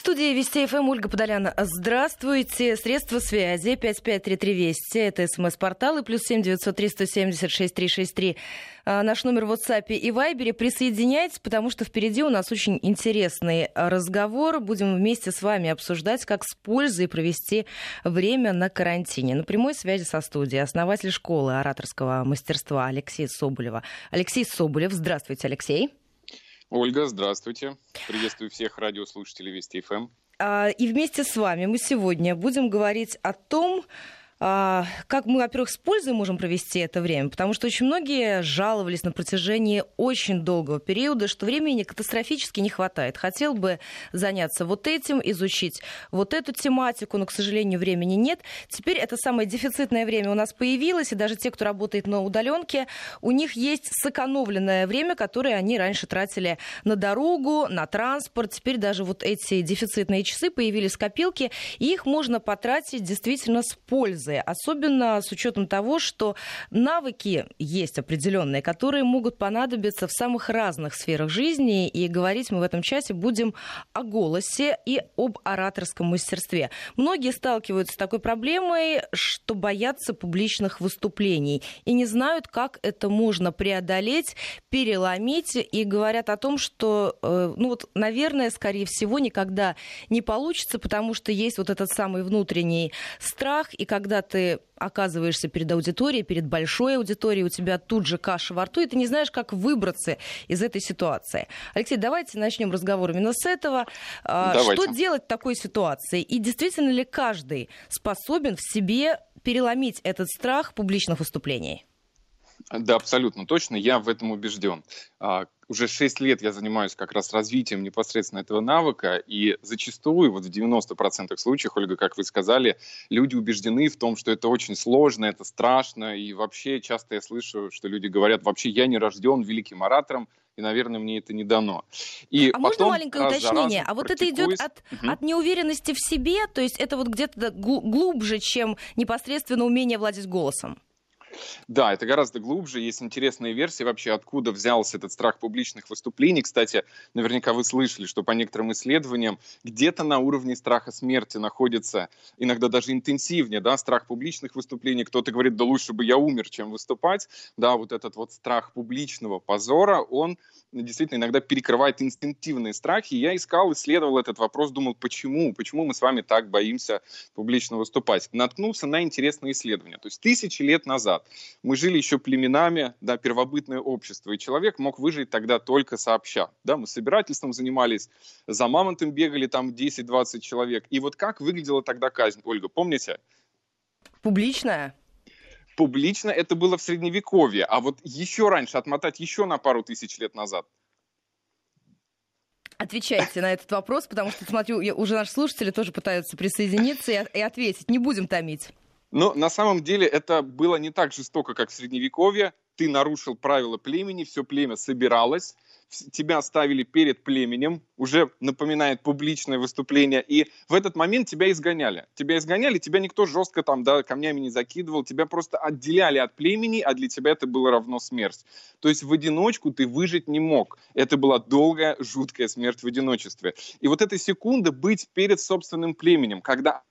В студии Вести ФМ Ольга Подоляна. Здравствуйте. Средства связи 5533 Вести. Это смс-портал и плюс 7 903 176 363. Наш номер в WhatsApp и Viber. Присоединяйтесь, потому что впереди у нас очень интересный разговор. Будем вместе с вами обсуждать, как с пользой провести время на карантине. На прямой связи со студией основатель школы ораторского мастерства Алексей Соболева. Алексей Соболев. Здравствуйте, Алексей. Ольга, здравствуйте. Приветствую всех радиослушателей Вести ФМ. А, и вместе с вами мы сегодня будем говорить о том, как мы, во-первых, с пользой можем провести это время, потому что очень многие жаловались на протяжении очень долгого периода, что времени катастрофически не хватает. Хотел бы заняться вот этим, изучить вот эту тематику, но, к сожалению, времени нет. Теперь это самое дефицитное время у нас появилось, и даже те, кто работает на удаленке, у них есть сэкономленное время, которое они раньше тратили на дорогу, на транспорт. Теперь даже вот эти дефицитные часы появились в копилке, и их можно потратить действительно с пользой пользы, особенно с учетом того, что навыки есть определенные, которые могут понадобиться в самых разных сферах жизни. И говорить мы в этом часе будем о голосе и об ораторском мастерстве. Многие сталкиваются с такой проблемой, что боятся публичных выступлений и не знают, как это можно преодолеть, переломить, и говорят о том, что, э, ну вот, наверное, скорее всего, никогда не получится, потому что есть вот этот самый внутренний страх, и когда ты оказываешься перед аудиторией, перед большой аудиторией, у тебя тут же каша во рту, и ты не знаешь, как выбраться из этой ситуации. Алексей, давайте начнем разговор именно с этого. А, давайте. Что делать в такой ситуации? И действительно ли каждый способен в себе переломить этот страх публичных выступлений? Да, абсолютно точно. Я в этом убежден. Уже 6 лет я занимаюсь как раз развитием непосредственно этого навыка, и зачастую, вот в 90% случаев, Ольга, как вы сказали, люди убеждены в том, что это очень сложно, это страшно, и вообще часто я слышу, что люди говорят, вообще я не рожден великим оратором, и, наверное, мне это не дано. И а можно маленькое уточнение? А вот это идет от, угу. от неуверенности в себе, то есть это вот где-то глубже, чем непосредственно умение владеть голосом? Да, это гораздо глубже. Есть интересная версия вообще, откуда взялся этот страх публичных выступлений. Кстати, наверняка вы слышали, что по некоторым исследованиям где-то на уровне страха смерти находится иногда даже интенсивнее, да, страх публичных выступлений. Кто-то говорит, да лучше бы я умер, чем выступать. Да, вот этот вот страх публичного позора, он действительно иногда перекрывает инстинктивные страхи. Я искал, исследовал этот вопрос, думал, почему, почему мы с вами так боимся публично выступать. Наткнулся на интересное исследование. То есть тысячи лет назад мы жили еще племенами, да, первобытное общество, и человек мог выжить тогда только сообща. Да, мы собирательством занимались, за мамонтом бегали там 10-20 человек. И вот как выглядела тогда казнь, Ольга, помните? Публичная? публично это было в средневековье, а вот еще раньше, отмотать еще на пару тысяч лет назад. Отвечайте на этот вопрос, потому что, смотрю, уже наши слушатели тоже пытаются присоединиться и, и ответить. Не будем томить. Но на самом деле это было не так жестоко, как в Средневековье. Ты нарушил правила племени, все племя собиралось, тебя ставили перед племенем, уже напоминает публичное выступление, и в этот момент тебя изгоняли. Тебя изгоняли, тебя никто жестко там, да, камнями не закидывал, тебя просто отделяли от племени, а для тебя это было равно смерть. То есть в одиночку ты выжить не мог. Это была долгая, жуткая смерть в одиночестве. И вот эта секунда быть перед собственным племенем, когда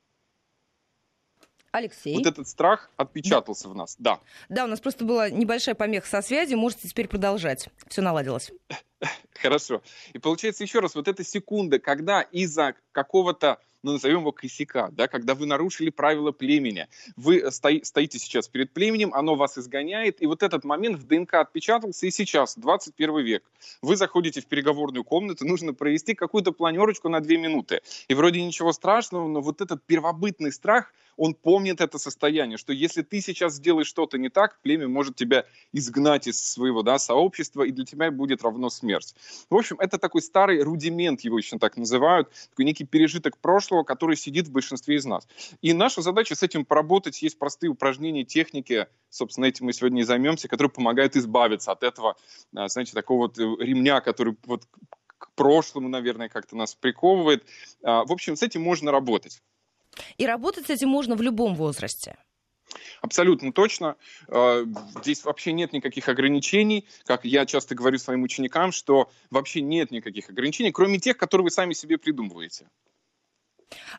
Алексей. Вот этот страх отпечатался да. в нас, да. Да, у нас просто была небольшая помеха со связью, можете теперь продолжать. Все наладилось. Хорошо. И получается еще раз, вот эта секунда, когда из-за какого-то ну, назовем его косяка, да, когда вы нарушили правила племени, вы стои, стоите сейчас перед племенем, оно вас изгоняет, и вот этот момент в ДНК отпечатался, и сейчас, 21 век, вы заходите в переговорную комнату, нужно провести какую-то планерочку на две минуты, и вроде ничего страшного, но вот этот первобытный страх, он помнит это состояние, что если ты сейчас сделаешь что-то не так, племя может тебя изгнать из своего да, сообщества, и для тебя будет равно смерть. В общем, это такой старый рудимент, его еще так называют, такой некий пережиток прошлого, который сидит в большинстве из нас. И наша задача с этим поработать. Есть простые упражнения, техники, собственно, этим мы сегодня и займемся, которые помогают избавиться от этого, а, знаете, такого вот э, ремня, который вот к прошлому, наверное, как-то нас приковывает. А, в общем, с этим можно работать. И работать с этим можно в любом возрасте. Абсолютно точно. А, здесь вообще нет никаких ограничений. Как я часто говорю своим ученикам, что вообще нет никаких ограничений, кроме тех, которые вы сами себе придумываете.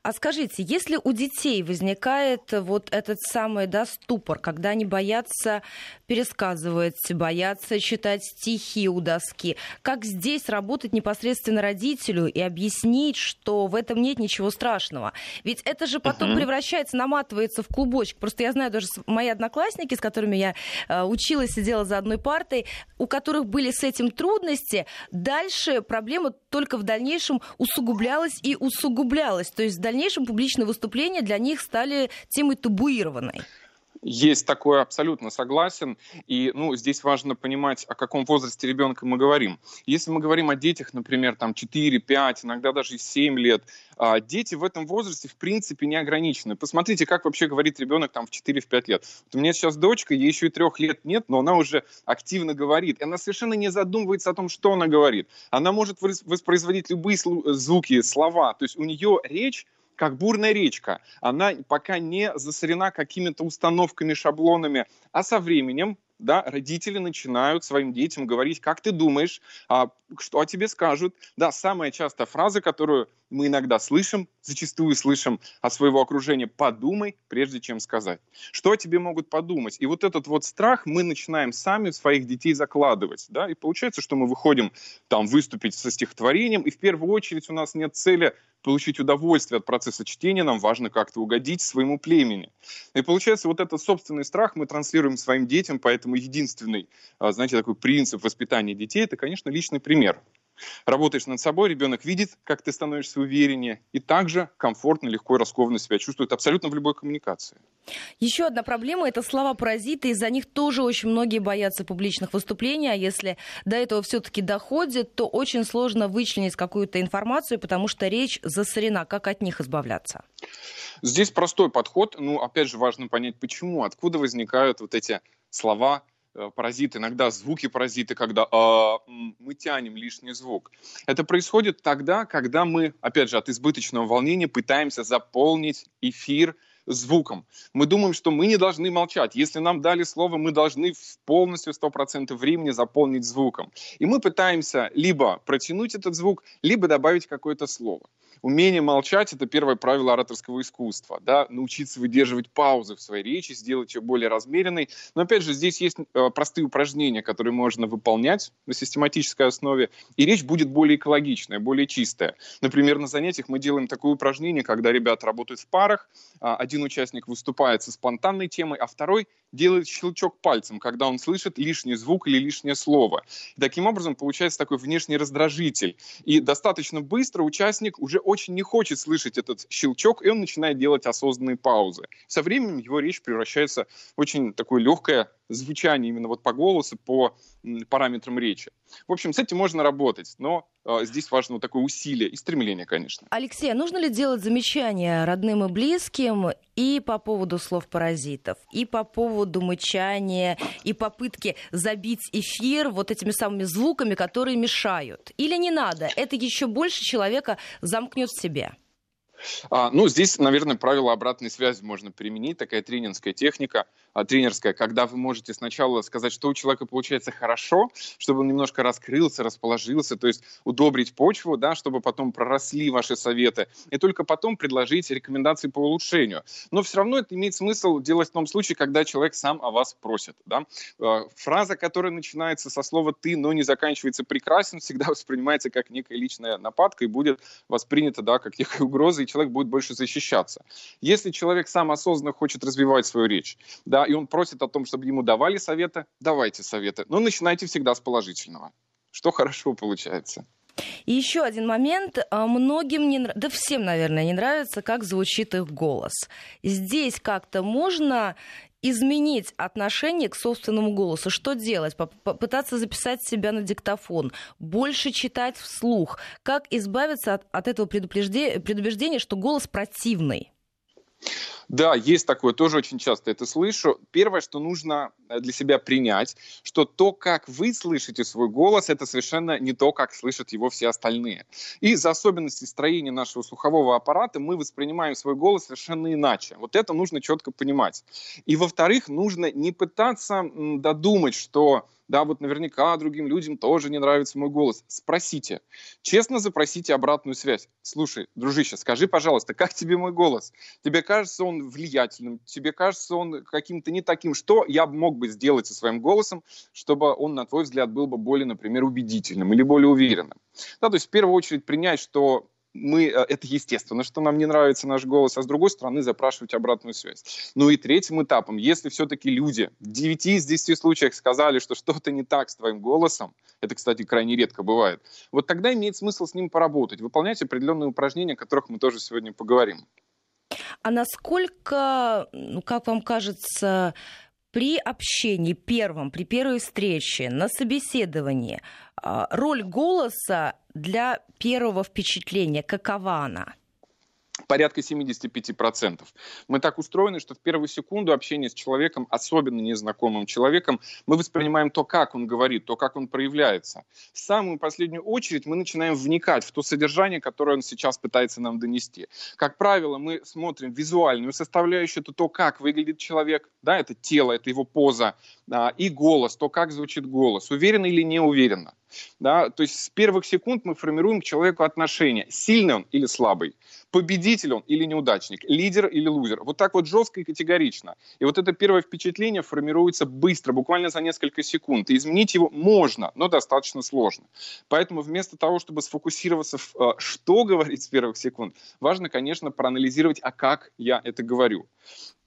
А скажите, если у детей возникает вот этот самый да, ступор, когда они боятся пересказывать, боятся читать стихи у доски, как здесь работать непосредственно родителю и объяснить, что в этом нет ничего страшного? Ведь это же потом uh-huh. превращается, наматывается в клубочек. Просто я знаю даже мои одноклассники, с которыми я э, училась, сидела за одной партой, у которых были с этим трудности, дальше проблема только в дальнейшем усугублялась и усугублялась. То есть в дальнейшем публичные выступления для них стали темой табуированной. Есть такое, абсолютно согласен. И ну, здесь важно понимать, о каком возрасте ребенка мы говорим. Если мы говорим о детях, например, там 4, 5, иногда даже 7 лет, а, дети в этом возрасте в принципе не ограничены. Посмотрите, как вообще говорит ребенок там в 4-5 лет. Вот у меня сейчас дочка, ей еще и трех лет нет, но она уже активно говорит. И она совершенно не задумывается о том, что она говорит. Она может воспроизводить любые звуки, слова. То есть у нее речь как бурная речка. Она пока не засорена какими-то установками, шаблонами, а со временем да, родители начинают своим детям говорить, как ты думаешь, а, что о тебе скажут. Да, самая частая фраза, которую мы иногда слышим, зачастую слышим от своего окружения, подумай, прежде чем сказать. Что о тебе могут подумать? И вот этот вот страх мы начинаем сами в своих детей закладывать. Да? И получается, что мы выходим там выступить со стихотворением, и в первую очередь у нас нет цели получить удовольствие от процесса чтения, нам важно как-то угодить своему племени. И получается, вот этот собственный страх мы транслируем своим детям, поэтому единственный, а, знаете, такой принцип воспитания детей – это, конечно, личный пример. Работаешь над собой, ребенок видит, как ты становишься увереннее, и также комфортно, легко и раскованно себя чувствует абсолютно в любой коммуникации. Еще одна проблема – это слова-паразиты. Из-за них тоже очень многие боятся публичных выступлений, а если до этого все-таки доходит, то очень сложно вычленить какую-то информацию, потому что речь засорена. Как от них избавляться? Здесь простой подход. Ну, опять же, важно понять, почему, откуда возникают вот эти слова, Э, паразиты, иногда звуки паразиты, когда э, мы тянем лишний звук. Это происходит тогда, когда мы, опять же, от избыточного волнения пытаемся заполнить эфир звуком. Мы думаем, что мы не должны молчать. Если нам дали слово, мы должны полностью 100% времени заполнить звуком. И мы пытаемся либо протянуть этот звук, либо добавить какое-то слово. Умение молчать – это первое правило ораторского искусства. Да? Научиться выдерживать паузы в своей речи, сделать ее более размеренной. Но, опять же, здесь есть э, простые упражнения, которые можно выполнять на систематической основе, и речь будет более экологичная, более чистая. Например, на занятиях мы делаем такое упражнение, когда ребята работают в парах, один участник выступает со спонтанной темой, а второй делает щелчок пальцем, когда он слышит лишний звук или лишнее слово. И таким образом получается такой внешний раздражитель. И достаточно быстро участник уже очень не хочет слышать этот щелчок, и он начинает делать осознанные паузы. Со временем его речь превращается в очень такое легкое звучание именно вот по голосу, по параметрам речи. В общем, с этим можно работать, но здесь важно вот такое усилие и стремление, конечно. Алексей, а нужно ли делать замечания родным и близким и по поводу слов паразитов, и по поводу мычания, и попытки забить эфир вот этими самыми звуками, которые мешают? Или не надо? Это еще больше человека замкнет в себе. А, ну, здесь, наверное, правило обратной связи можно применить, такая тренинская техника, а, тренерская, когда вы можете сначала сказать, что у человека получается хорошо, чтобы он немножко раскрылся, расположился, то есть удобрить почву, да, чтобы потом проросли ваши советы, и только потом предложить рекомендации по улучшению. Но все равно это имеет смысл делать в том случае, когда человек сам о вас просит. Да? А, фраза, которая начинается со слова «ты», но не заканчивается «прекрасен», всегда воспринимается как некая личная нападка и будет воспринята да, как некая угроза, и человек будет больше защищаться. Если человек сам осознанно хочет развивать свою речь, да, и он просит о том, чтобы ему давали советы, давайте советы. Но начинайте всегда с положительного. Что хорошо получается. И еще один момент. А, многим не да всем, наверное, не нравится, как звучит их голос. Здесь как-то можно изменить отношение к собственному голосу? Что делать? Попытаться записать себя на диктофон, больше читать вслух. Как избавиться от, от этого предубеждения, что голос противный? Да, есть такое, тоже очень часто это слышу. Первое, что нужно э, для себя принять, что то, как вы слышите свой голос, это совершенно не то, как слышат его все остальные. И из-за особенностей строения нашего слухового аппарата мы воспринимаем свой голос совершенно иначе. Вот это нужно четко понимать. И во-вторых, нужно не пытаться додумать, что да, вот наверняка другим людям тоже не нравится мой голос. Спросите, честно запросите обратную связь. Слушай, дружище, скажи, пожалуйста, как тебе мой голос? Тебе кажется он влиятельным? Тебе кажется он каким-то не таким? Что я мог бы сделать со своим голосом, чтобы он, на твой взгляд, был бы более, например, убедительным или более уверенным? Да, то есть в первую очередь принять, что мы, э, это естественно, что нам не нравится наш голос, а с другой стороны запрашивать обратную связь. Ну и третьим этапом, если все-таки люди в 9 из 10 случаях сказали, что что-то не так с твоим голосом, это, кстати, крайне редко бывает, вот тогда имеет смысл с ним поработать, выполнять определенные упражнения, о которых мы тоже сегодня поговорим. А насколько, ну, как вам кажется, при общении первом, при первой встрече, на собеседовании, а, роль голоса для первого впечатления, какова она? Порядка 75%. Мы так устроены, что в первую секунду общения с человеком, особенно незнакомым человеком, мы воспринимаем то, как он говорит, то, как он проявляется. В самую последнюю очередь мы начинаем вникать в то содержание, которое он сейчас пытается нам донести. Как правило, мы смотрим визуальную составляющую, это то, как выглядит человек, да, это тело, это его поза, а, и голос, то, как звучит голос, уверенно или не уверенно. Да? То есть с первых секунд мы формируем к человеку отношение, сильный он или слабый, победитель он или неудачник, лидер или лузер. Вот так вот жестко и категорично. И вот это первое впечатление формируется быстро, буквально за несколько секунд. И изменить его можно, но достаточно сложно. Поэтому вместо того, чтобы сфокусироваться в э, что говорить с первых секунд, важно, конечно, проанализировать, а как я это говорю.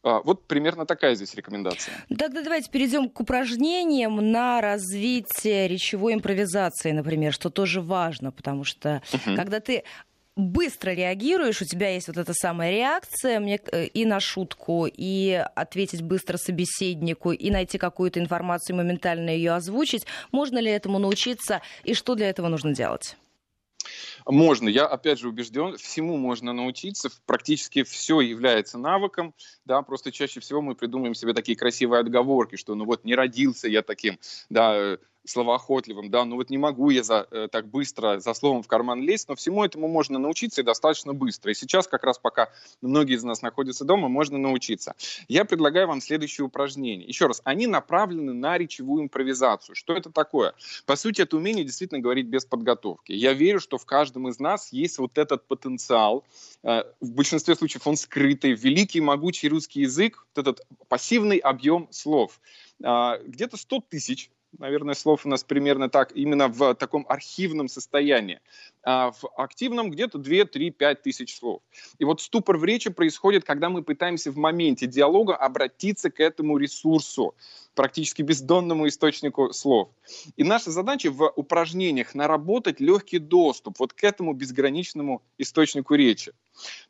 А, вот примерно такая здесь рекомендация. Тогда давайте перейдем к упражнениям на развитие речевой импровизации, например, что тоже важно, потому что угу. когда ты быстро реагируешь, у тебя есть вот эта самая реакция мне, э, и на шутку, и ответить быстро собеседнику, и найти какую-то информацию, моментально ее озвучить. Можно ли этому научиться, и что для этого нужно делать? Можно. Я, опять же, убежден, всему можно научиться. Практически все является навыком. Да, просто чаще всего мы придумываем себе такие красивые отговорки, что ну вот не родился я таким, да, словоохотливым, да, ну вот не могу я за, э, так быстро за словом в карман лезть, но всему этому можно научиться и достаточно быстро. И сейчас как раз пока многие из нас находятся дома, можно научиться. Я предлагаю вам следующее упражнение. Еще раз, они направлены на речевую импровизацию. Что это такое? По сути, это умение действительно говорить без подготовки. Я верю, что в каждом из нас есть вот этот потенциал. Э, в большинстве случаев он скрытый, великий, могучий русский язык, вот этот пассивный объем слов. А, где-то 100 тысяч наверное, слов у нас примерно так, именно в таком архивном состоянии. А в активном где-то 2, 3, 5 тысяч слов. И вот ступор в речи происходит, когда мы пытаемся в моменте диалога обратиться к этому ресурсу, практически бездонному источнику слов. И наша задача в упражнениях наработать легкий доступ вот к этому безграничному источнику речи.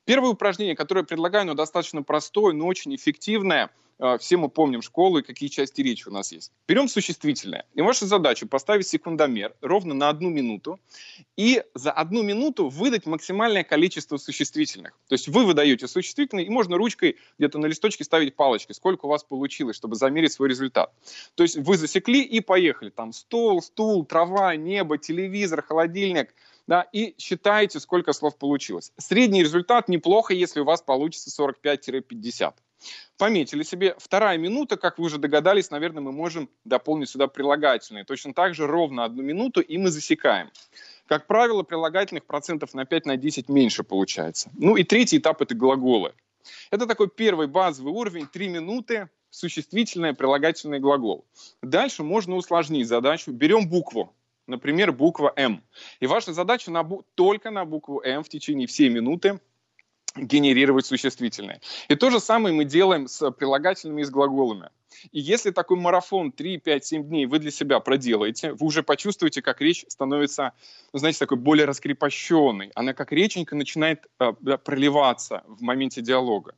Первое упражнение, которое я предлагаю, оно достаточно простое, но очень эффективное – все мы помним школу и какие части речи у нас есть. Берем существительное. И ваша задача поставить секундомер ровно на одну минуту и за одну минуту выдать максимальное количество существительных. То есть вы выдаете существительные, и можно ручкой где-то на листочке ставить палочкой, сколько у вас получилось, чтобы замерить свой результат. То есть вы засекли и поехали. Там стол, стул, трава, небо, телевизор, холодильник – да, и считаете, сколько слов получилось. Средний результат неплохо, если у вас получится 45-50. Пометили себе. Вторая минута, как вы уже догадались, наверное, мы можем дополнить сюда прилагательные. Точно так же ровно одну минуту, и мы засекаем. Как правило, прилагательных процентов на 5 на 10 меньше получается. Ну и третий этап – это глаголы. Это такой первый базовый уровень, 3 минуты, существительное, прилагательный глагол. Дальше можно усложнить задачу. Берем букву, например, буква М. И ваша задача на бу- только на букву М в течение всей минуты генерировать существительные. И то же самое мы делаем с прилагательными и с глаголами. И если такой марафон 3, 5, 7 дней вы для себя проделаете, вы уже почувствуете, как речь становится, ну, знаете, такой более раскрепощенной. Она как реченька начинает э, проливаться в моменте диалога.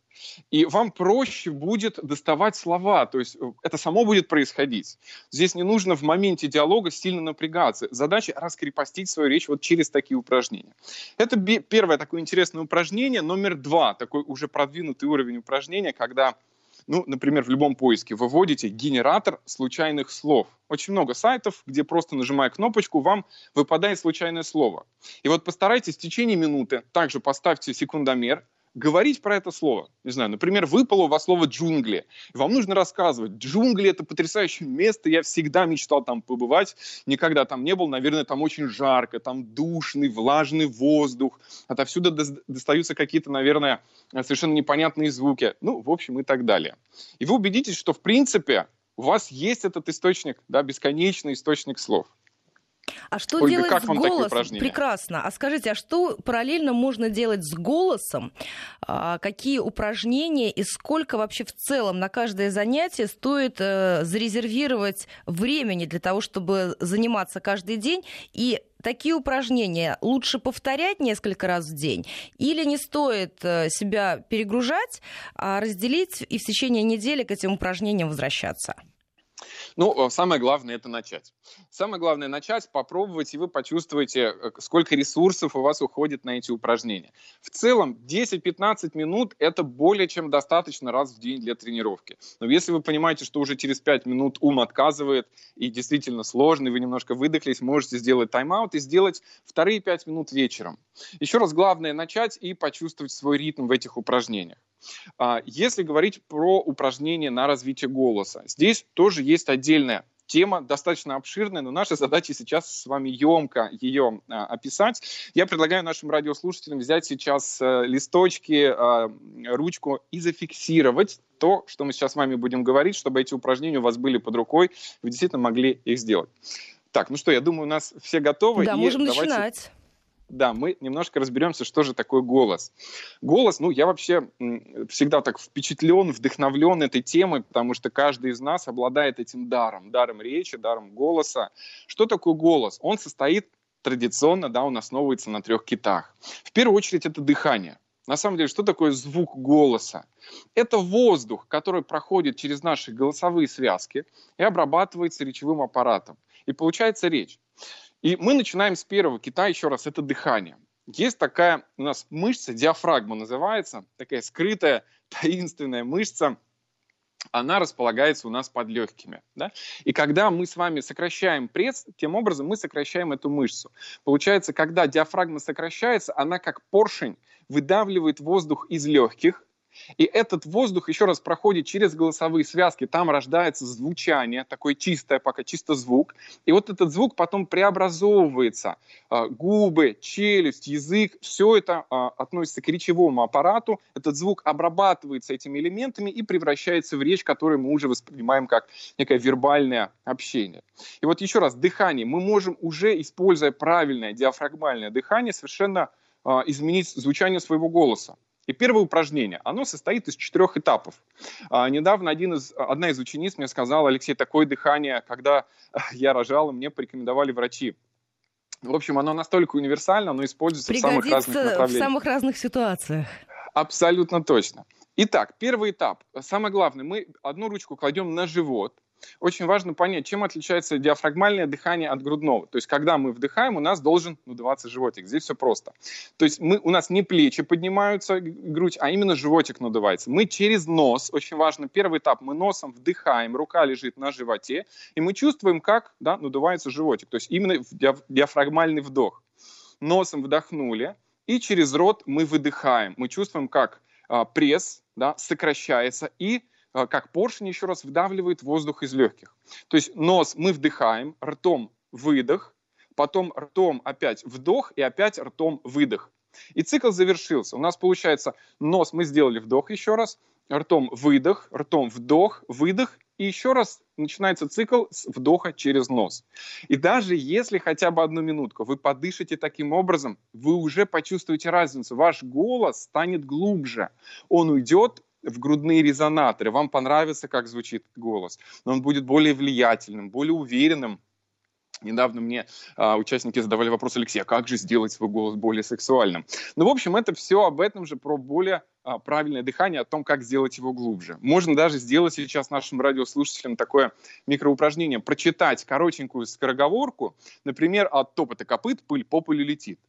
И вам проще будет доставать слова, то есть э, это само будет происходить. Здесь не нужно в моменте диалога сильно напрягаться. Задача раскрепостить свою речь вот через такие упражнения. Это первое такое интересное упражнение. Номер два, такой уже продвинутый уровень упражнения, когда ну, например, в любом поиске вы вводите генератор случайных слов. Очень много сайтов, где просто нажимая кнопочку, вам выпадает случайное слово. И вот постарайтесь в течение минуты, также поставьте секундомер, говорить про это слово. Не знаю, например, выпало у вас слово «джунгли». Вам нужно рассказывать. Джунгли — это потрясающее место, я всегда мечтал там побывать, никогда там не был. Наверное, там очень жарко, там душный, влажный воздух. Отовсюду достаются какие-то, наверное, совершенно непонятные звуки. Ну, в общем, и так далее. И вы убедитесь, что, в принципе, у вас есть этот источник, да, бесконечный источник слов. А что Ольга, делать как с голосом? Прекрасно. А скажите, а что параллельно можно делать с голосом? А, какие упражнения и сколько вообще в целом на каждое занятие стоит э, зарезервировать времени для того, чтобы заниматься каждый день? И такие упражнения лучше повторять несколько раз в день или не стоит э, себя перегружать, а разделить и в течение недели к этим упражнениям возвращаться? Ну, э, самое главное – это начать. Самое главное – начать, попробовать, и вы почувствуете, э, сколько ресурсов у вас уходит на эти упражнения. В целом, 10-15 минут – это более чем достаточно раз в день для тренировки. Но если вы понимаете, что уже через 5 минут ум отказывает, и действительно сложно, и вы немножко выдохлись, можете сделать тайм-аут и сделать вторые 5 минут вечером. Еще раз, главное – начать и почувствовать свой ритм в этих упражнениях. А, если говорить про упражнения на развитие голоса, здесь тоже есть отдельная тема достаточно обширная, но наша задача сейчас с вами емко ее а, описать. Я предлагаю нашим радиослушателям взять сейчас а, листочки, а, ручку и зафиксировать то, что мы сейчас с вами будем говорить, чтобы эти упражнения у вас были под рукой, вы действительно могли их сделать. Так, ну что, я думаю, у нас все готовы. Да, можем давайте... начинать да, мы немножко разберемся, что же такое голос. Голос, ну, я вообще всегда так впечатлен, вдохновлен этой темой, потому что каждый из нас обладает этим даром, даром речи, даром голоса. Что такое голос? Он состоит традиционно, да, он основывается на трех китах. В первую очередь это дыхание. На самом деле, что такое звук голоса? Это воздух, который проходит через наши голосовые связки и обрабатывается речевым аппаратом. И получается речь. И мы начинаем с первого кита, еще раз, это дыхание. Есть такая у нас мышца, диафрагма называется, такая скрытая, таинственная мышца, она располагается у нас под легкими. Да? И когда мы с вами сокращаем пресс, тем образом мы сокращаем эту мышцу. Получается, когда диафрагма сокращается, она как поршень выдавливает воздух из легких, и этот воздух еще раз проходит через голосовые связки, там рождается звучание, такое чистое пока, чисто звук. И вот этот звук потом преобразовывается. А, губы, челюсть, язык, все это а, относится к речевому аппарату. Этот звук обрабатывается этими элементами и превращается в речь, которую мы уже воспринимаем как некое вербальное общение. И вот еще раз, дыхание. Мы можем уже, используя правильное диафрагмальное дыхание, совершенно а, изменить звучание своего голоса. И первое упражнение, оно состоит из четырех этапов. А, недавно один из, одна из учениц мне сказала, Алексей, такое дыхание, когда я рожала, мне порекомендовали врачи. В общем, оно настолько универсально, оно используется в самых разных направлениях. в самых разных ситуациях. Абсолютно точно. Итак, первый этап. Самое главное, мы одну ручку кладем на живот, очень важно понять, чем отличается диафрагмальное дыхание от грудного. То есть, когда мы вдыхаем, у нас должен надуваться животик. Здесь все просто. То есть, мы, у нас не плечи поднимаются, грудь, а именно животик надувается. Мы через нос, очень важно, первый этап, мы носом вдыхаем, рука лежит на животе, и мы чувствуем, как да, надувается животик. То есть, именно диафрагмальный вдох. Носом вдохнули, и через рот мы выдыхаем. Мы чувствуем, как а, пресс да, сокращается, и как поршень еще раз вдавливает воздух из легких. То есть нос мы вдыхаем, ртом выдох, потом ртом опять вдох и опять ртом выдох. И цикл завершился. У нас получается нос мы сделали вдох еще раз, ртом выдох, ртом вдох, выдох, и еще раз начинается цикл с вдоха через нос. И даже если хотя бы одну минутку вы подышите таким образом, вы уже почувствуете разницу. Ваш голос станет глубже. Он уйдет в грудные резонаторы, вам понравится, как звучит голос, но он будет более влиятельным, более уверенным, Недавно мне а, участники задавали вопрос, Алексей, а как же сделать свой голос более сексуальным? Ну, в общем, это все об этом же, про более а, правильное дыхание, о том, как сделать его глубже. Можно даже сделать сейчас нашим радиослушателям такое микроупражнение, прочитать коротенькую скороговорку, например, от топота копыт пыль по полю летит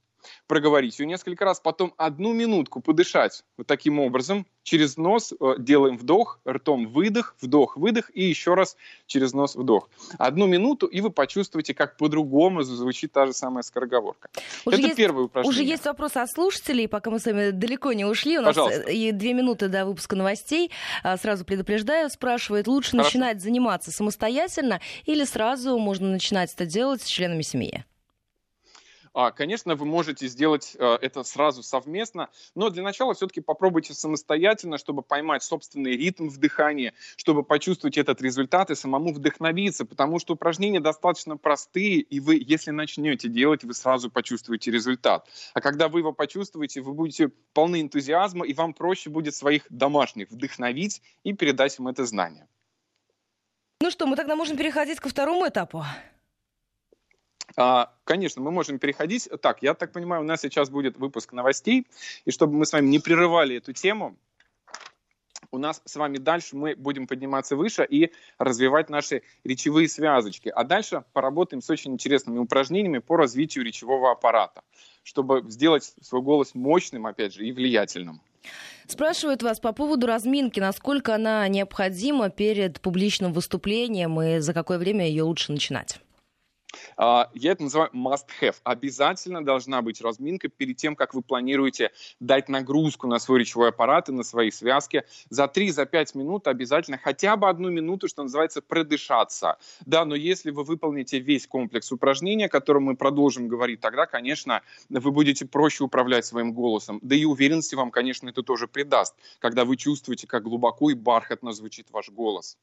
проговорить ее несколько раз, потом одну минутку подышать вот таким образом, через нос э, делаем вдох, ртом выдох, вдох, выдох и еще раз через нос вдох. Одну минуту, и вы почувствуете, как по-другому звучит та же самая скороговорка. Уже Это есть, первое упражнение. Уже есть вопрос от слушателей, пока мы с вами далеко не ушли. У нас Пожалуйста. и две минуты до выпуска новостей. А, сразу предупреждаю, спрашивает, лучше Хорошо. начинать заниматься самостоятельно или сразу можно начинать это делать с членами семьи? А, конечно, вы можете сделать э, это сразу совместно, но для начала все-таки попробуйте самостоятельно, чтобы поймать собственный ритм вдыхания, чтобы почувствовать этот результат и самому вдохновиться, потому что упражнения достаточно простые, и вы, если начнете делать, вы сразу почувствуете результат. А когда вы его почувствуете, вы будете полны энтузиазма, и вам проще будет своих домашних вдохновить и передать им это знание. Ну что, мы тогда можем переходить ко второму этапу. А, конечно, мы можем переходить. Так, я так понимаю, у нас сейчас будет выпуск новостей, и чтобы мы с вами не прерывали эту тему, у нас с вами дальше мы будем подниматься выше и развивать наши речевые связочки. А дальше поработаем с очень интересными упражнениями по развитию речевого аппарата, чтобы сделать свой голос мощным, опять же, и влиятельным. Спрашивают вас по поводу разминки, насколько она необходима перед публичным выступлением и за какое время ее лучше начинать. А, я это называю must have. Обязательно должна быть разминка перед тем, как вы планируете дать нагрузку на свой речевой аппарат и на свои связки. За 3-5 минут обязательно хотя бы одну минуту, что называется, продышаться. Да, но если вы выполните весь комплекс упражнений, о котором мы продолжим говорить, тогда, конечно, вы будете проще управлять своим голосом. Да и уверенности вам, конечно, это тоже придаст, когда вы чувствуете, как глубоко и бархатно звучит ваш голос.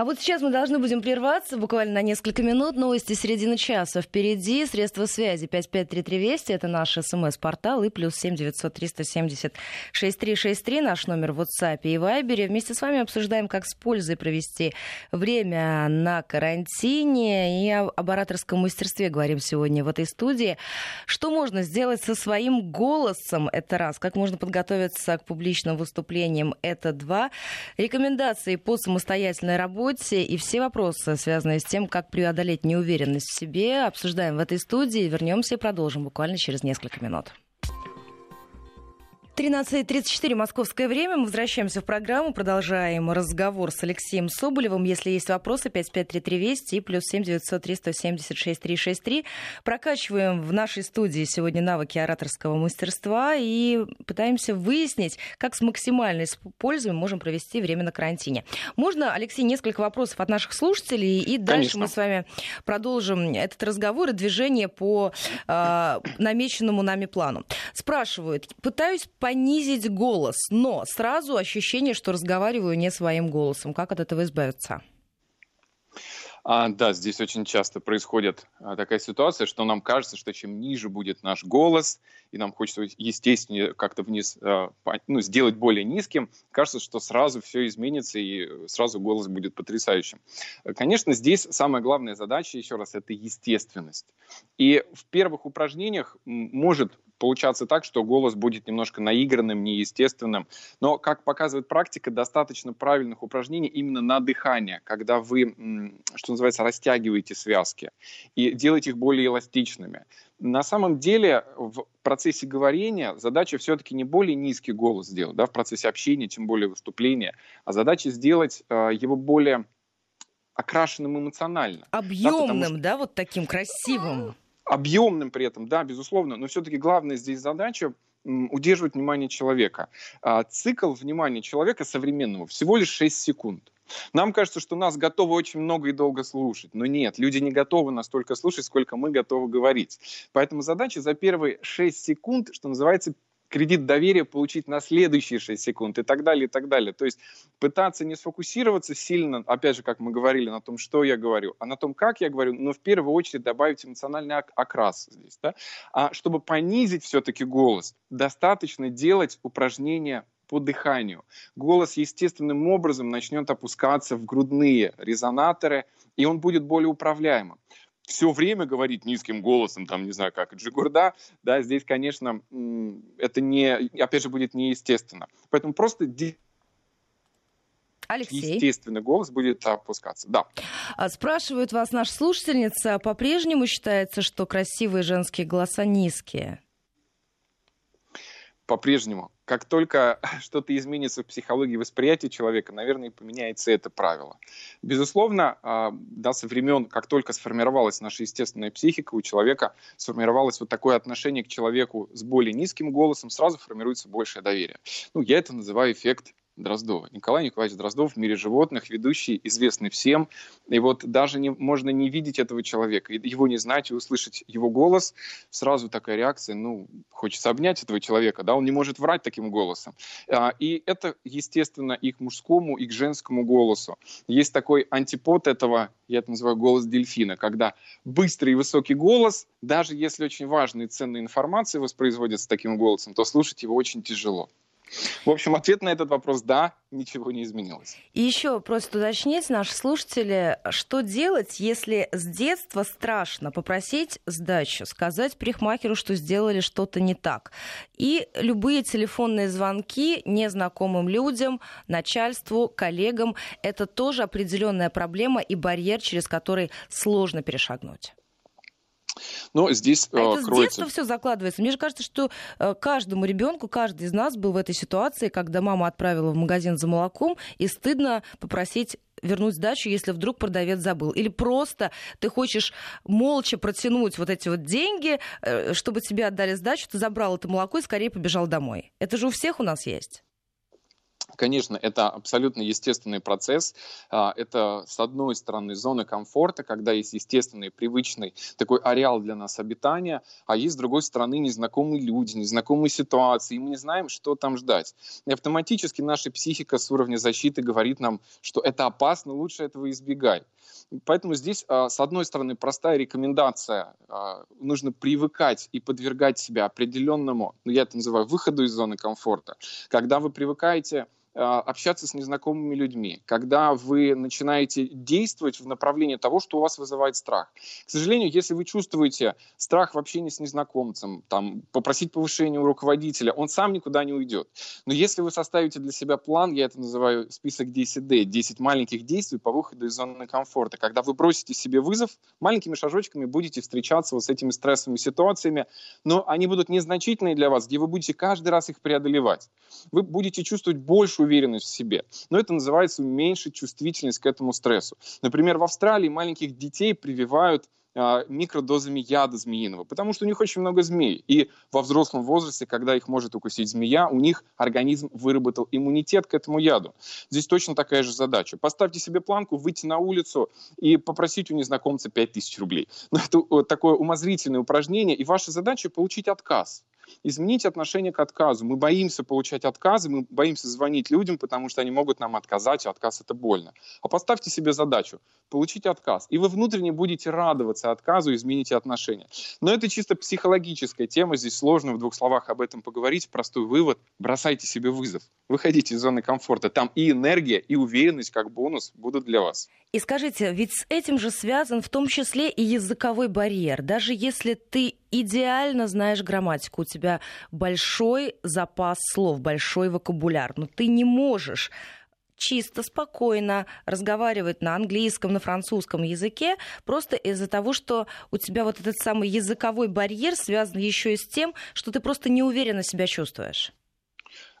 А вот сейчас мы должны будем прерваться буквально на несколько минут. Новости середины часа. Впереди средства связи 553320. Это наш смс-портал. И плюс 7900 370 6363. Наш номер в WhatsApp и Viber. Вместе с вами обсуждаем, как с пользой провести время на карантине. И об ораторском мастерстве говорим сегодня в этой студии. Что можно сделать со своим голосом? Это раз. Как можно подготовиться к публичным выступлениям? Это два. Рекомендации по самостоятельной работе работе и все вопросы, связанные с тем, как преодолеть неуверенность в себе, обсуждаем в этой студии. Вернемся и продолжим буквально через несколько минут. 13.34 московское время. Мы возвращаемся в программу, продолжаем разговор с Алексеем Соболевым. Если есть вопросы, 553320 и плюс 7903 176 363. Прокачиваем в нашей студии сегодня навыки ораторского мастерства и пытаемся выяснить, как с максимальной пользой мы можем провести время на карантине. Можно, Алексей, несколько вопросов от наших слушателей, и дальше Конечно. мы с вами продолжим этот разговор и движение по э, намеченному нами плану. Спрашивают, пытаюсь понизить голос, но сразу ощущение, что разговариваю не своим голосом. Как от этого избавиться? А, да, здесь очень часто происходит а, такая ситуация, что нам кажется, что чем ниже будет наш голос, и нам хочется, естественно, как-то вниз а, ну, сделать более низким, кажется, что сразу все изменится, и сразу голос будет потрясающим. Конечно, здесь самая главная задача, еще раз, это естественность. И в первых упражнениях может получаться так, что голос будет немножко наигранным, неестественным. Но, как показывает практика, достаточно правильных упражнений именно на дыхание, когда вы, что называется, растягиваете связки и делаете их более эластичными. На самом деле в процессе говорения задача все-таки не более низкий голос сделать, да, в процессе общения, тем более выступления, а задача сделать э, его более окрашенным эмоционально. Объемным, да, что... да, вот таким красивым объемным при этом, да, безусловно, но все-таки главная здесь задача удерживать внимание человека. А цикл внимания человека современного всего лишь 6 секунд. Нам кажется, что нас готовы очень много и долго слушать, но нет, люди не готовы настолько слушать, сколько мы готовы говорить. Поэтому задача за первые 6 секунд, что называется, кредит доверия получить на следующие 6 секунд и так далее, и так далее. То есть пытаться не сфокусироваться сильно, опять же, как мы говорили, на том, что я говорю, а на том, как я говорю, но в первую очередь добавить эмоциональный окрас здесь. Да? А чтобы понизить все-таки голос, достаточно делать упражнения по дыханию. Голос естественным образом начнет опускаться в грудные резонаторы, и он будет более управляемым все время говорить низким голосом, там, не знаю, как Джигурда, да, здесь, конечно, это не, опять же, будет неестественно. Поэтому просто Алексей. естественный голос будет опускаться. Да. А спрашивает вас наша слушательница, по-прежнему считается, что красивые женские голоса низкие? По-прежнему. Как только что-то изменится в психологии восприятия человека, наверное, поменяется это правило. Безусловно, а, да, со времен, как только сформировалась наша естественная психика, у человека сформировалось вот такое отношение к человеку с более низким голосом, сразу формируется большее доверие. Ну, я это называю эффект Дроздова. Николай Николаевич Дроздов в мире животных, ведущий, известный всем. И вот даже не, можно не видеть этого человека, его не знать и услышать его голос, сразу такая реакция, ну, хочется обнять этого человека, да, он не может врать таким голосом. А, и это, естественно, и к мужскому, и к женскому голосу. Есть такой антипод этого, я это называю голос дельфина, когда быстрый и высокий голос, даже если очень важная и ценная информация воспроизводится таким голосом, то слушать его очень тяжело. В общем, ответ на этот вопрос – да, ничего не изменилось. И еще просто уточнить, наши слушатели, что делать, если с детства страшно попросить сдачу, сказать парикмахеру, что сделали что-то не так. И любые телефонные звонки незнакомым людям, начальству, коллегам – это тоже определенная проблема и барьер, через который сложно перешагнуть. Но здесь а это кроется... с детства все закладывается. Мне же кажется, что э, каждому ребенку, каждый из нас был в этой ситуации, когда мама отправила в магазин за молоком, и стыдно попросить вернуть сдачу, если вдруг продавец забыл. Или просто ты хочешь молча протянуть вот эти вот деньги, э, чтобы тебе отдали сдачу, ты забрал это молоко и скорее побежал домой. Это же у всех у нас есть. Конечно, это абсолютно естественный процесс. А, это, с одной стороны, зона комфорта, когда есть естественный, привычный такой ареал для нас обитания, а есть, с другой стороны, незнакомые люди, незнакомые ситуации, и мы не знаем, что там ждать. И автоматически наша психика с уровня защиты говорит нам, что это опасно, лучше этого избегай. Поэтому здесь, а, с одной стороны, простая рекомендация. А, нужно привыкать и подвергать себя определенному, ну, я это называю, выходу из зоны комфорта. Когда вы привыкаете общаться с незнакомыми людьми, когда вы начинаете действовать в направлении того, что у вас вызывает страх. К сожалению, если вы чувствуете страх в общении с незнакомцем, там, попросить повышения у руководителя, он сам никуда не уйдет. Но если вы составите для себя план, я это называю список 10D, 10 маленьких действий по выходу из зоны комфорта, когда вы бросите себе вызов, маленькими шажочками будете встречаться вот с этими стрессовыми ситуациями, но они будут незначительные для вас, где вы будете каждый раз их преодолевать. Вы будете чувствовать большую уверенность в себе. Но это называется уменьшить чувствительность к этому стрессу. Например, в Австралии маленьких детей прививают а, микродозами яда змеиного, потому что у них очень много змей. И во взрослом возрасте, когда их может укусить змея, у них организм выработал иммунитет к этому яду. Здесь точно такая же задача. Поставьте себе планку, выйти на улицу и попросить у незнакомца 5000 рублей. Но это такое умозрительное упражнение, и ваша задача получить отказ изменить отношение к отказу. Мы боимся получать отказы, мы боимся звонить людям, потому что они могут нам отказать, а отказ это больно. А поставьте себе задачу получить отказ, и вы внутренне будете радоваться отказу, измените отношения. Но это чисто психологическая тема, здесь сложно в двух словах об этом поговорить. Простой вывод – бросайте себе вызов, выходите из зоны комфорта. Там и энергия, и уверенность как бонус будут для вас. И скажите, ведь с этим же связан в том числе и языковой барьер. Даже если ты идеально знаешь грамматику, у тебя большой запас слов, большой вокабуляр, но ты не можешь чисто, спокойно разговаривать на английском, на французском языке, просто из-за того, что у тебя вот этот самый языковой барьер связан еще и с тем, что ты просто неуверенно себя чувствуешь.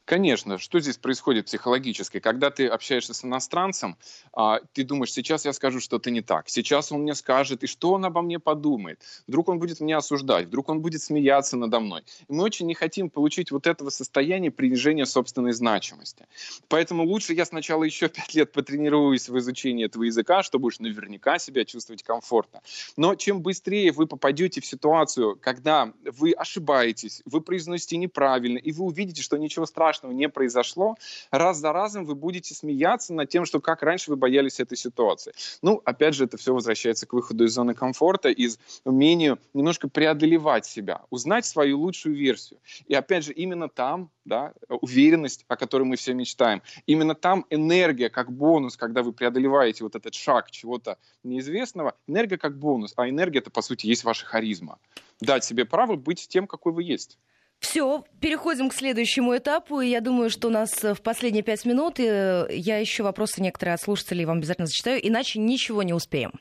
Конечно, что здесь происходит психологически? Когда ты общаешься с иностранцем, а, ты думаешь, сейчас я скажу что-то не так, сейчас он мне скажет, и что он обо мне подумает? Вдруг он будет меня осуждать, вдруг он будет смеяться надо мной. И мы очень не хотим получить вот этого состояния принижения собственной значимости. Поэтому лучше я сначала еще пять лет потренируюсь в изучении этого языка, чтобы уж наверняка себя чувствовать комфортно. Но чем быстрее вы попадете в ситуацию, когда вы ошибаетесь, вы произносите неправильно, и вы увидите, что ничего страшного страшного не произошло, раз за разом вы будете смеяться над тем, что как раньше вы боялись этой ситуации. Ну, опять же, это все возвращается к выходу из зоны комфорта, из умению немножко преодолевать себя, узнать свою лучшую версию. И опять же, именно там да, уверенность, о которой мы все мечтаем, именно там энергия как бонус, когда вы преодолеваете вот этот шаг чего-то неизвестного, энергия как бонус, а энергия это, по сути, есть ваша харизма. Дать себе право быть тем, какой вы есть. Все, переходим к следующему этапу. И я думаю, что у нас в последние пять минут э, я еще вопросы некоторые от слушателей вам обязательно зачитаю, иначе ничего не успеем.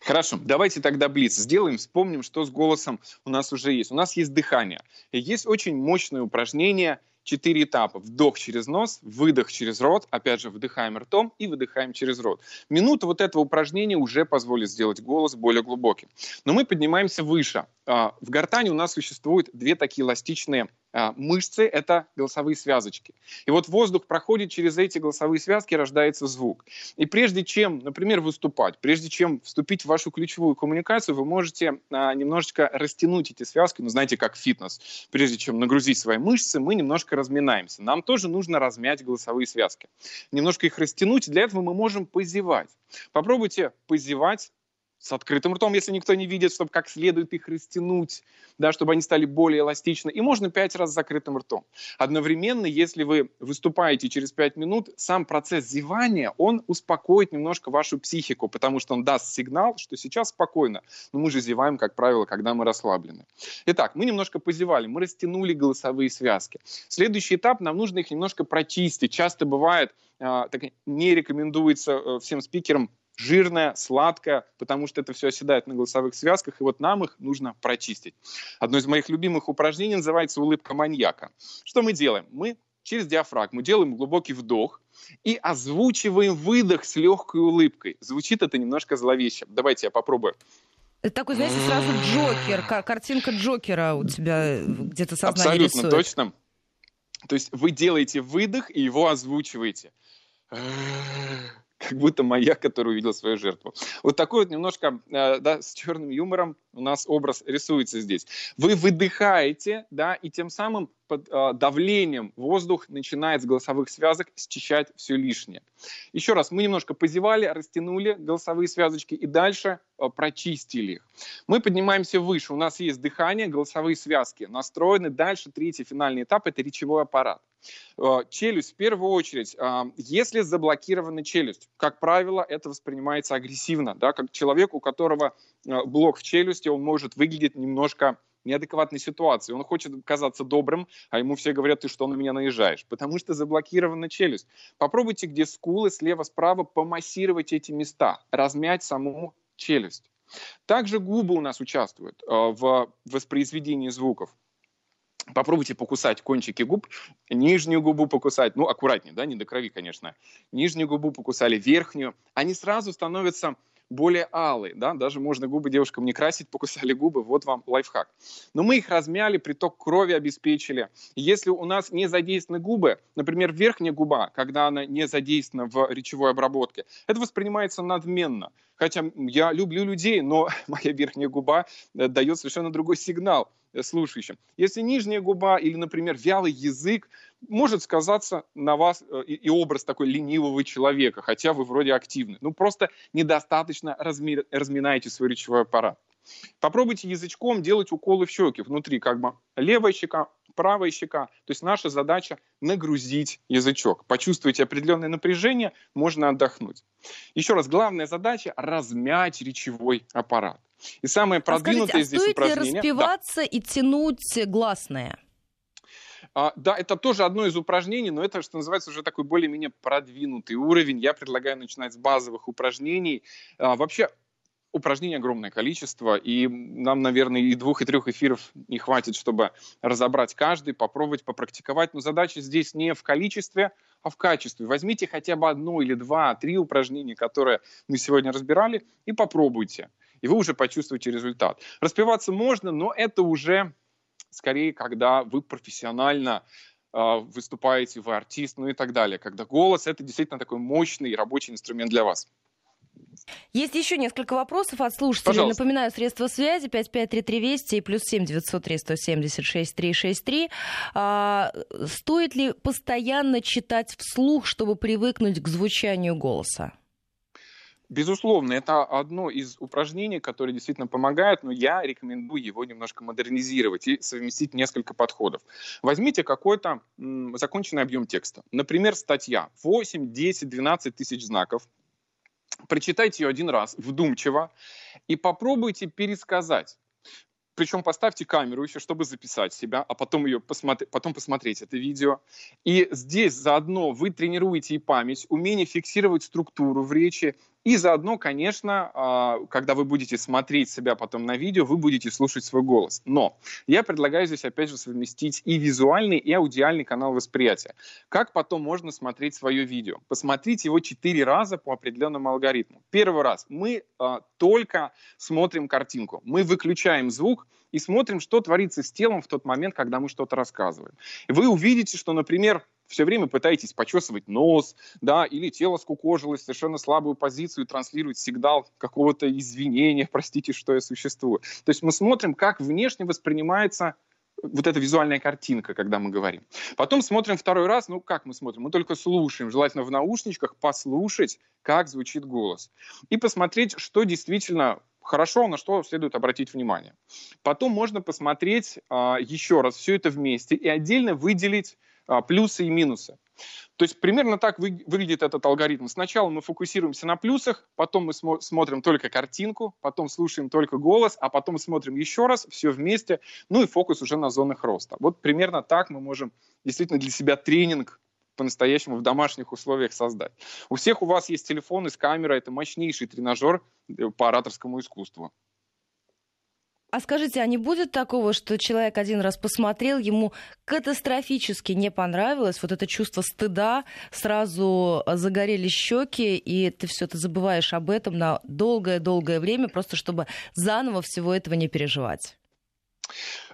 Хорошо, давайте тогда блиц сделаем, вспомним, что с голосом у нас уже есть. У нас есть дыхание. Есть очень мощное упражнение, четыре этапа. Вдох через нос, выдох через рот, опять же вдыхаем ртом и выдыхаем через рот. Минута вот этого упражнения уже позволит сделать голос более глубоким. Но мы поднимаемся выше. А, в гортане у нас существуют две такие эластичные мышцы — это голосовые связочки. И вот воздух проходит через эти голосовые связки, рождается звук. И прежде чем, например, выступать, прежде чем вступить в вашу ключевую коммуникацию, вы можете а, немножечко растянуть эти связки, ну, знаете, как фитнес. Прежде чем нагрузить свои мышцы, мы немножко разминаемся. Нам тоже нужно размять голосовые связки. Немножко их растянуть, для этого мы можем позевать. Попробуйте позевать с открытым ртом, если никто не видит, чтобы как следует их растянуть, да, чтобы они стали более эластичны. И можно пять раз с закрытым ртом. Одновременно, если вы выступаете через пять минут, сам процесс зевания, он успокоит немножко вашу психику, потому что он даст сигнал, что сейчас спокойно. Но мы же зеваем, как правило, когда мы расслаблены. Итак, мы немножко позевали, мы растянули голосовые связки. Следующий этап, нам нужно их немножко прочистить. Часто бывает, а, так не рекомендуется э, всем спикерам жирная, сладкая, потому что это все оседает на голосовых связках, и вот нам их нужно прочистить. Одно из моих любимых упражнений называется улыбка маньяка. Что мы делаем? Мы через диафрагму делаем глубокий вдох и озвучиваем выдох с легкой улыбкой. Звучит это немножко зловеще. Давайте я попробую. Это такой, знаете, сразу Джокер, картинка Джокера у тебя где-то сознание Абсолютно рисует. точно. То есть вы делаете выдох и его озвучиваете как будто маяк, который увидел свою жертву. Вот такой вот немножко э, да, с черным юмором у нас образ рисуется здесь. Вы выдыхаете, да, и тем самым под э, давлением воздух начинает с голосовых связок счищать все лишнее. Еще раз, мы немножко позевали, растянули голосовые связочки и дальше э, прочистили их. Мы поднимаемся выше, у нас есть дыхание, голосовые связки настроены. Дальше третий финальный этап – это речевой аппарат. Э, челюсть в первую очередь. Э, если заблокирована челюсть, как правило, это воспринимается агрессивно, да, как человек, у которого э, блок в челюсти, он может выглядеть немножко неадекватной ситуации. Он хочет казаться добрым, а ему все говорят, ты что на меня наезжаешь? Потому что заблокирована челюсть. Попробуйте, где скулы, слева-справа, помассировать эти места, размять саму челюсть. Также губы у нас участвуют э, в воспроизведении звуков. Попробуйте покусать кончики губ, нижнюю губу покусать, ну, аккуратнее, да, не до крови, конечно. Нижнюю губу покусали, верхнюю. Они сразу становятся более алые, да, даже можно губы девушкам не красить, покусали губы, вот вам лайфхак. Но мы их размяли, приток крови обеспечили. Если у нас не задействованы губы, например, верхняя губа, когда она не задействована в речевой обработке, это воспринимается надменно. Хотя я люблю людей, но моя верхняя губа э, дает совершенно другой сигнал э, слушающим. Если нижняя губа или, например, вялый язык, может сказаться на вас э, и, и образ такой ленивого человека, хотя вы вроде активны. Ну, просто недостаточно разми, разминаете свой речевой аппарат. Попробуйте язычком делать уколы в щеки. Внутри как бы левая щека, правая щека. То есть наша задача нагрузить язычок. Почувствуйте определенное напряжение, можно отдохнуть. Еще раз, главная задача – размять речевой аппарат. И самое продвинутое а скажите, а здесь упражнение... стоит ли распеваться да. и тянуть гласное? А, да, это тоже одно из упражнений, но это, что называется, уже такой более-менее продвинутый уровень. Я предлагаю начинать с базовых упражнений. А, вообще, упражнений огромное количество, и нам, наверное, и двух, и трех эфиров не хватит, чтобы разобрать каждый, попробовать, попрактиковать. Но задача здесь не в количестве, а в качестве. Возьмите хотя бы одно или два, три упражнения, которые мы сегодня разбирали, и попробуйте. И вы уже почувствуете результат. Распеваться можно, но это уже скорее, когда вы профессионально э, выступаете, вы артист, ну и так далее. Когда голос — это действительно такой мощный рабочий инструмент для вас. Есть еще несколько вопросов от слушателей. Пожалуйста. Напоминаю, средства связи 5533 Вести и плюс 7 903 176 363. А, стоит ли постоянно читать вслух, чтобы привыкнуть к звучанию голоса? Безусловно, это одно из упражнений, которое действительно помогает, но я рекомендую его немножко модернизировать и совместить несколько подходов. Возьмите какой-то законченный объем текста. Например, статья 8, 10, 12 тысяч знаков прочитайте ее один раз вдумчиво и попробуйте пересказать. Причем поставьте камеру еще, чтобы записать себя, а потом, ее посмотри, потом посмотреть это видео. И здесь заодно вы тренируете и память, умение фиксировать структуру в речи, и заодно, конечно, а, когда вы будете смотреть себя потом на видео, вы будете слушать свой голос. Но я предлагаю здесь, опять же, совместить и визуальный, и аудиальный канал восприятия. Как потом можно смотреть свое видео? Посмотрите его четыре раза по определенному алгоритму. Первый раз мы а, только смотрим картинку. Мы выключаем звук, и смотрим, что творится с телом в тот момент, когда мы что-то рассказываем. Вы увидите, что, например, все время пытаетесь почесывать нос, да, или тело скукожилось, совершенно слабую позицию, транслирует сигнал какого-то извинения, простите, что я существую. То есть мы смотрим, как внешне воспринимается вот эта визуальная картинка, когда мы говорим. Потом смотрим второй раз, ну как мы смотрим? Мы только слушаем, желательно в наушничках послушать, как звучит голос. И посмотреть, что действительно хорошо, на что следует обратить внимание. Потом можно посмотреть а, еще раз все это вместе и отдельно выделить а, плюсы и минусы. То есть примерно так вы, выглядит этот алгоритм. Сначала мы фокусируемся на плюсах, потом мы смо- смотрим только картинку, потом слушаем только голос, а потом смотрим еще раз, все вместе, ну и фокус уже на зонах роста. Вот примерно так мы можем действительно для себя тренинг по-настоящему в домашних условиях создать. У всех у вас есть телефоны с камерой, это мощнейший тренажер э, по ораторскому искусству. А скажите, а не будет такого, что человек один раз посмотрел, ему катастрофически не понравилось, вот это чувство стыда, сразу загорели щеки, и ты все, ты забываешь об этом на долгое-долгое время, просто чтобы заново всего этого не переживать?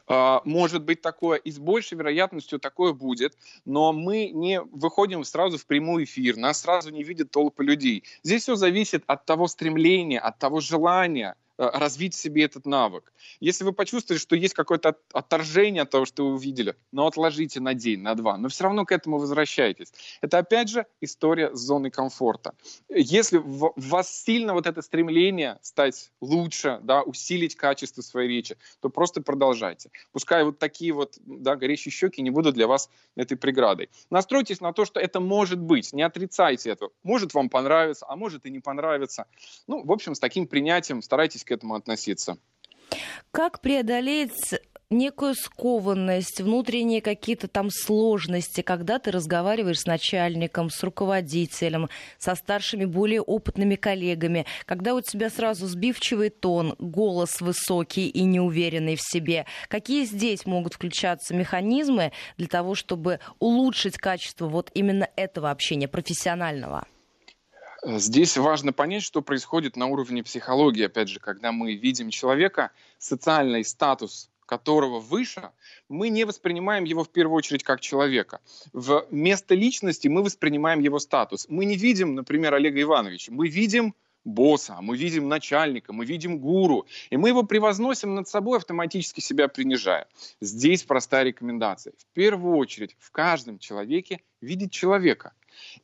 А, может быть такое, и с большей вероятностью такое будет, но мы не выходим сразу в прямой эфир, нас сразу не видят толпы людей. Здесь все зависит от того стремления, от того желания – развить в себе этот навык. Если вы почувствуете, что есть какое-то отторжение от того, что вы увидели, ну отложите на день, на два, но все равно к этому возвращайтесь. Это опять же история с зоны комфорта. Если в вас сильно вот это стремление стать лучше, да, усилить качество своей речи, то просто продолжайте. Пускай вот такие вот да, горящие щеки не будут для вас этой преградой. Настройтесь на то, что это может быть, не отрицайте этого. Может вам понравится, а может и не понравится. Ну, в общем, с таким принятием старайтесь к этому относиться. Как преодолеть некую скованность, внутренние какие-то там сложности, когда ты разговариваешь с начальником, с руководителем, со старшими, более опытными коллегами, когда у тебя сразу сбивчивый тон, голос высокий и неуверенный в себе. Какие здесь могут включаться механизмы для того, чтобы улучшить качество вот именно этого общения профессионального? Здесь важно понять, что происходит на уровне психологии. Опять же, когда мы видим человека, социальный статус которого выше, мы не воспринимаем его в первую очередь как человека. Вместо личности мы воспринимаем его статус. Мы не видим, например, Олега Ивановича, мы видим босса, мы видим начальника, мы видим гуру, и мы его превозносим над собой, автоматически себя принижая. Здесь простая рекомендация. В первую очередь в каждом человеке видеть человека.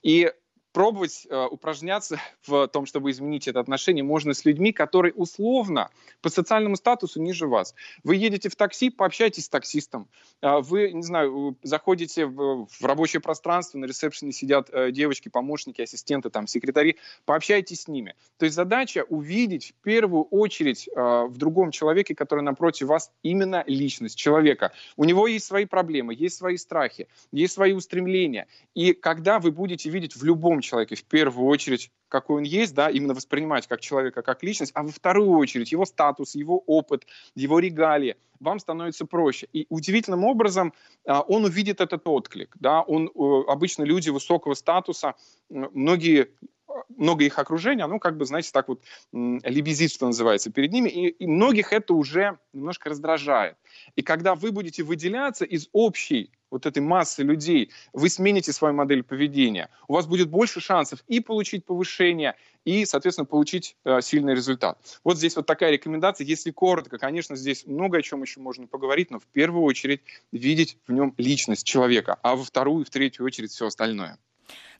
И пробовать э, упражняться в том, чтобы изменить это отношение, можно с людьми, которые условно по социальному статусу ниже вас. Вы едете в такси, пообщайтесь с таксистом. Э, вы, не знаю, заходите в, в рабочее пространство, на ресепшене сидят э, девочки, помощники, ассистенты, там, секретари, пообщайтесь с ними. То есть задача увидеть в первую очередь э, в другом человеке, который напротив вас, именно личность человека. У него есть свои проблемы, есть свои страхи, есть свои устремления. И когда вы будете видеть в любом человеке в первую очередь, какой он есть, да, именно воспринимать как человека, как личность, а во вторую очередь его статус, его опыт, его регалии, вам становится проще. И удивительным образом а, он увидит этот отклик. Да? Он, обычно люди высокого статуса, многие много их окружения, оно как бы, знаете, так вот лебезит, что называется, перед ними, и, и многих это уже немножко раздражает. И когда вы будете выделяться из общей вот этой массы людей, вы смените свою модель поведения, у вас будет больше шансов и получить повышение, и, соответственно, получить э, сильный результат. Вот здесь вот такая рекомендация. Если коротко, конечно, здесь много о чем еще можно поговорить, но в первую очередь видеть в нем личность человека, а во вторую и в третью очередь все остальное.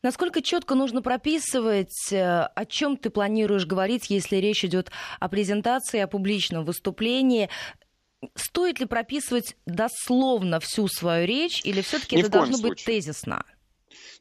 Насколько четко нужно прописывать, э, о чем ты планируешь говорить, если речь идет о презентации, о публичном выступлении? Стоит ли прописывать дословно всю свою речь, или все-таки это должно случае. быть тезисно?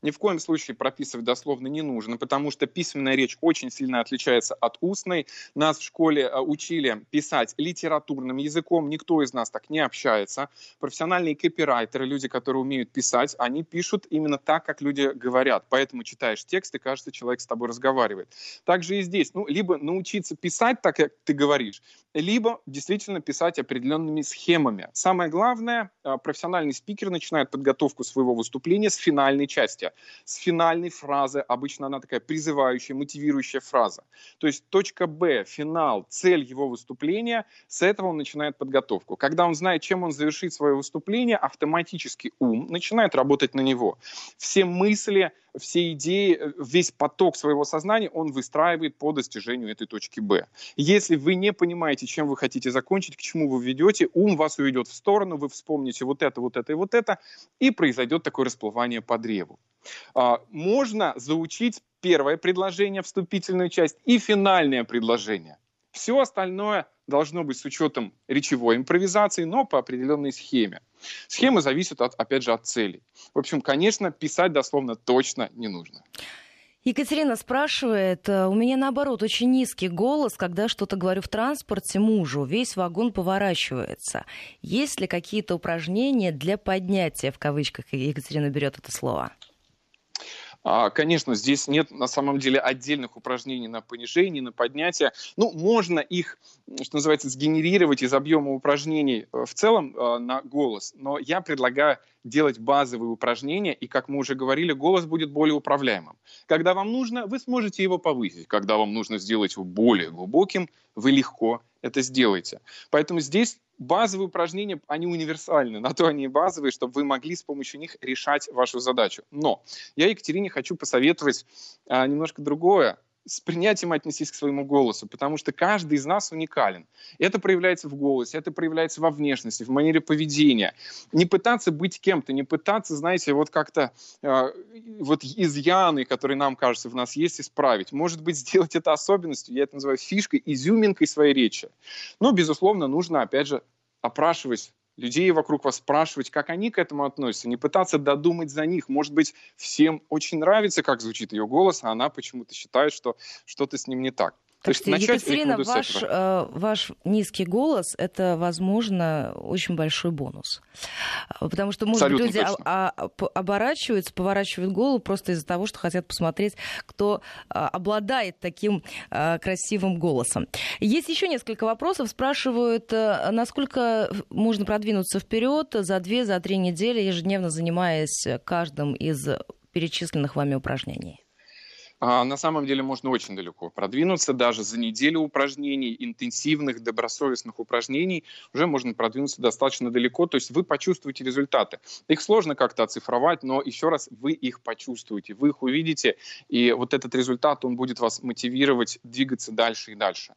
Ни в коем случае прописывать дословно не нужно, потому что письменная речь очень сильно отличается от устной. Нас в школе э, учили писать литературным языком, никто из нас так не общается. Профессиональные копирайтеры, люди, которые умеют писать, они пишут именно так, как люди говорят. Поэтому читаешь текст, и кажется, человек с тобой разговаривает. Также и здесь. Ну, либо научиться писать так, как ты говоришь, либо действительно писать определенными схемами. Самое главное, э, профессиональный спикер начинает подготовку своего выступления с финальной части с финальной фразы. Обычно она такая призывающая, мотивирующая фраза. То есть точка Б, финал, цель его выступления, с этого он начинает подготовку. Когда он знает, чем он завершит свое выступление, автоматически ум начинает работать на него. Все мысли, все идеи, весь поток своего сознания он выстраивает по достижению этой точки Б. Если вы не понимаете, чем вы хотите закончить, к чему вы ведете, ум вас уведет в сторону, вы вспомните вот это, вот это и вот это, и произойдет такое расплывание по древу. А, можно заучить первое предложение, вступительную часть, и финальное предложение. Все остальное должно быть с учетом речевой импровизации, но по определенной схеме. Схема зависит, от, опять же, от целей. В общем, конечно, писать дословно точно не нужно. Екатерина спрашивает, э, у меня наоборот очень низкий голос, когда что-то говорю в транспорте мужу, весь вагон поворачивается. Есть ли какие-то упражнения для поднятия, в кавычках Екатерина берет это слово? А, конечно, здесь нет на самом деле отдельных упражнений на понижение, на поднятие. Ну, можно их, что называется, сгенерировать из объема упражнений э, в целом э, на голос, но я предлагаю делать базовые упражнения, и, как мы уже говорили, голос будет более управляемым. Когда вам нужно, вы сможете его повысить. Когда вам нужно сделать его более глубоким, вы легко это сделаете. Поэтому здесь базовые упражнения, они универсальны, на то они и базовые, чтобы вы могли с помощью них решать вашу задачу. Но я Екатерине хочу посоветовать а, немножко другое с принятием отнестись к своему голосу, потому что каждый из нас уникален. Это проявляется в голосе, это проявляется во внешности, в манере поведения. Не пытаться быть кем-то, не пытаться, знаете, вот как-то э, вот изъяны, которые нам кажется в нас есть, исправить. Может быть, сделать это особенностью, я это называю фишкой, изюминкой своей речи. Но, безусловно, нужно, опять же, опрашивать людей вокруг вас спрашивать, как они к этому относятся, не пытаться додумать за них. Может быть, всем очень нравится, как звучит ее голос, а она почему-то считает, что что-то с ним не так. Так что, Екатерина, ваш, э, ваш низкий голос – это, возможно, очень большой бонус. Потому что, может Абсолютно быть, люди а, а, оборачиваются, поворачивают голову просто из-за того, что хотят посмотреть, кто а, обладает таким а, красивым голосом. Есть еще несколько вопросов. Спрашивают, а, насколько можно продвинуться вперед за две, за три недели, ежедневно занимаясь каждым из перечисленных вами упражнений. А на самом деле можно очень далеко продвинуться. Даже за неделю упражнений, интенсивных, добросовестных упражнений уже можно продвинуться достаточно далеко. То есть вы почувствуете результаты. Их сложно как-то оцифровать, но еще раз вы их почувствуете, вы их увидите, и вот этот результат, он будет вас мотивировать двигаться дальше и дальше.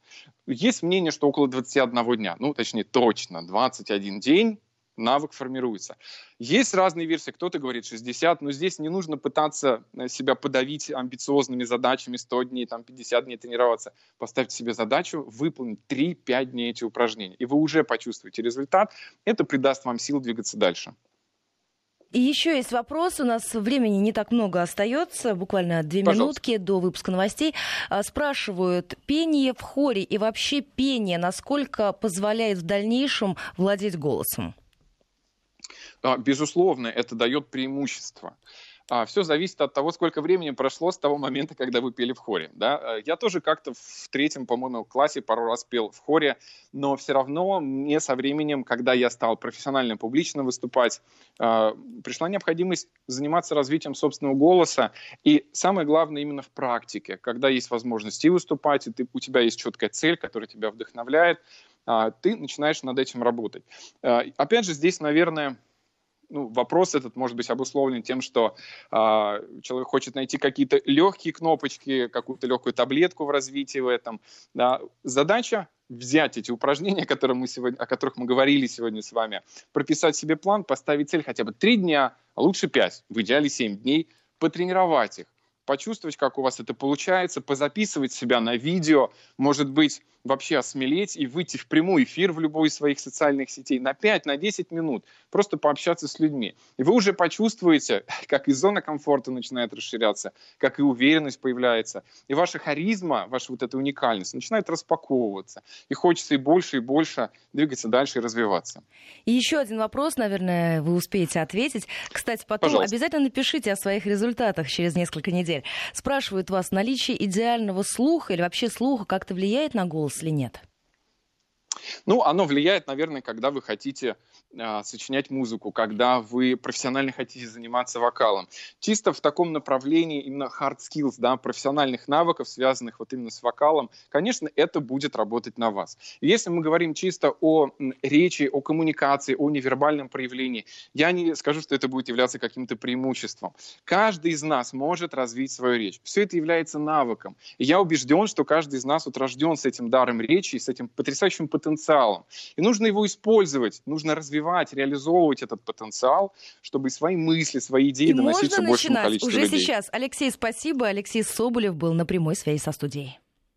Есть мнение, что около 21 дня, ну точнее точно 21 день навык формируется. Есть разные версии, кто-то говорит 60, но здесь не нужно пытаться э, себя подавить амбициозными задачами 100 дней, там 50 дней тренироваться. Поставьте себе задачу выполнить 3-5 дней эти упражнения, и вы уже почувствуете результат. Это придаст вам сил двигаться дальше. И еще есть вопрос. У нас времени не так много остается, буквально две Пожалуйста. минутки до выпуска новостей. А, спрашивают, пение в хоре и вообще пение, насколько позволяет в дальнейшем владеть голосом? А, безусловно, это дает преимущество. а, все зависит от того, сколько времени прошло с того момента, когда вы пели в хоре. Да? А, я тоже как-то в третьем, по-моему, классе пару раз пел в хоре, но все равно мне со временем, когда я стал профессионально публично выступать, пришла необходимость заниматься развитием собственного голоса. И самое главное именно в практике, когда есть возможность и выступать, и ты, у тебя есть четкая цель, которая тебя вдохновляет, ты начинаешь над этим работать. Опять же, здесь, наверное, ну, вопрос этот может быть обусловлен тем, что э, человек хочет найти какие-то легкие кнопочки, какую-то легкую таблетку в развитии в этом. Да. Задача взять эти упражнения, которые мы сегодня, о которых мы говорили сегодня с вами, прописать себе план, поставить цель хотя бы три дня, а лучше пять, в идеале семь дней, потренировать их, почувствовать, как у вас это получается, позаписывать себя на видео, может быть, вообще осмелеть и выйти в прямой эфир в любой из своих социальных сетей на 5, на 10 минут, просто пообщаться с людьми. И вы уже почувствуете, как и зона комфорта начинает расширяться, как и уверенность появляется, и ваша харизма, ваша вот эта уникальность начинает распаковываться. И хочется и больше, и больше двигаться дальше и развиваться. И еще один вопрос, наверное, вы успеете ответить. Кстати, потом Пожалуйста. обязательно напишите о своих результатах через несколько недель. Спрашивают вас, наличие идеального слуха или вообще слуха как-то влияет на голос или нет? Ну, оно влияет, наверное, когда вы хотите сочинять музыку, когда вы профессионально хотите заниматься вокалом. Чисто в таком направлении именно hard skills, да, профессиональных навыков, связанных вот именно с вокалом, конечно, это будет работать на вас. если мы говорим чисто о речи, о коммуникации, о невербальном проявлении, я не скажу, что это будет являться каким-то преимуществом. Каждый из нас может развить свою речь. Все это является навыком. И я убежден, что каждый из нас вот рожден с этим даром речи, с этим потрясающим потенциалом. И нужно его использовать, нужно развивать, реализовывать этот потенциал, чтобы свои мысли, свои идеи И доносить все большему количеству уже людей. сейчас. Алексей, спасибо. Алексей Соболев был на прямой связи со студией.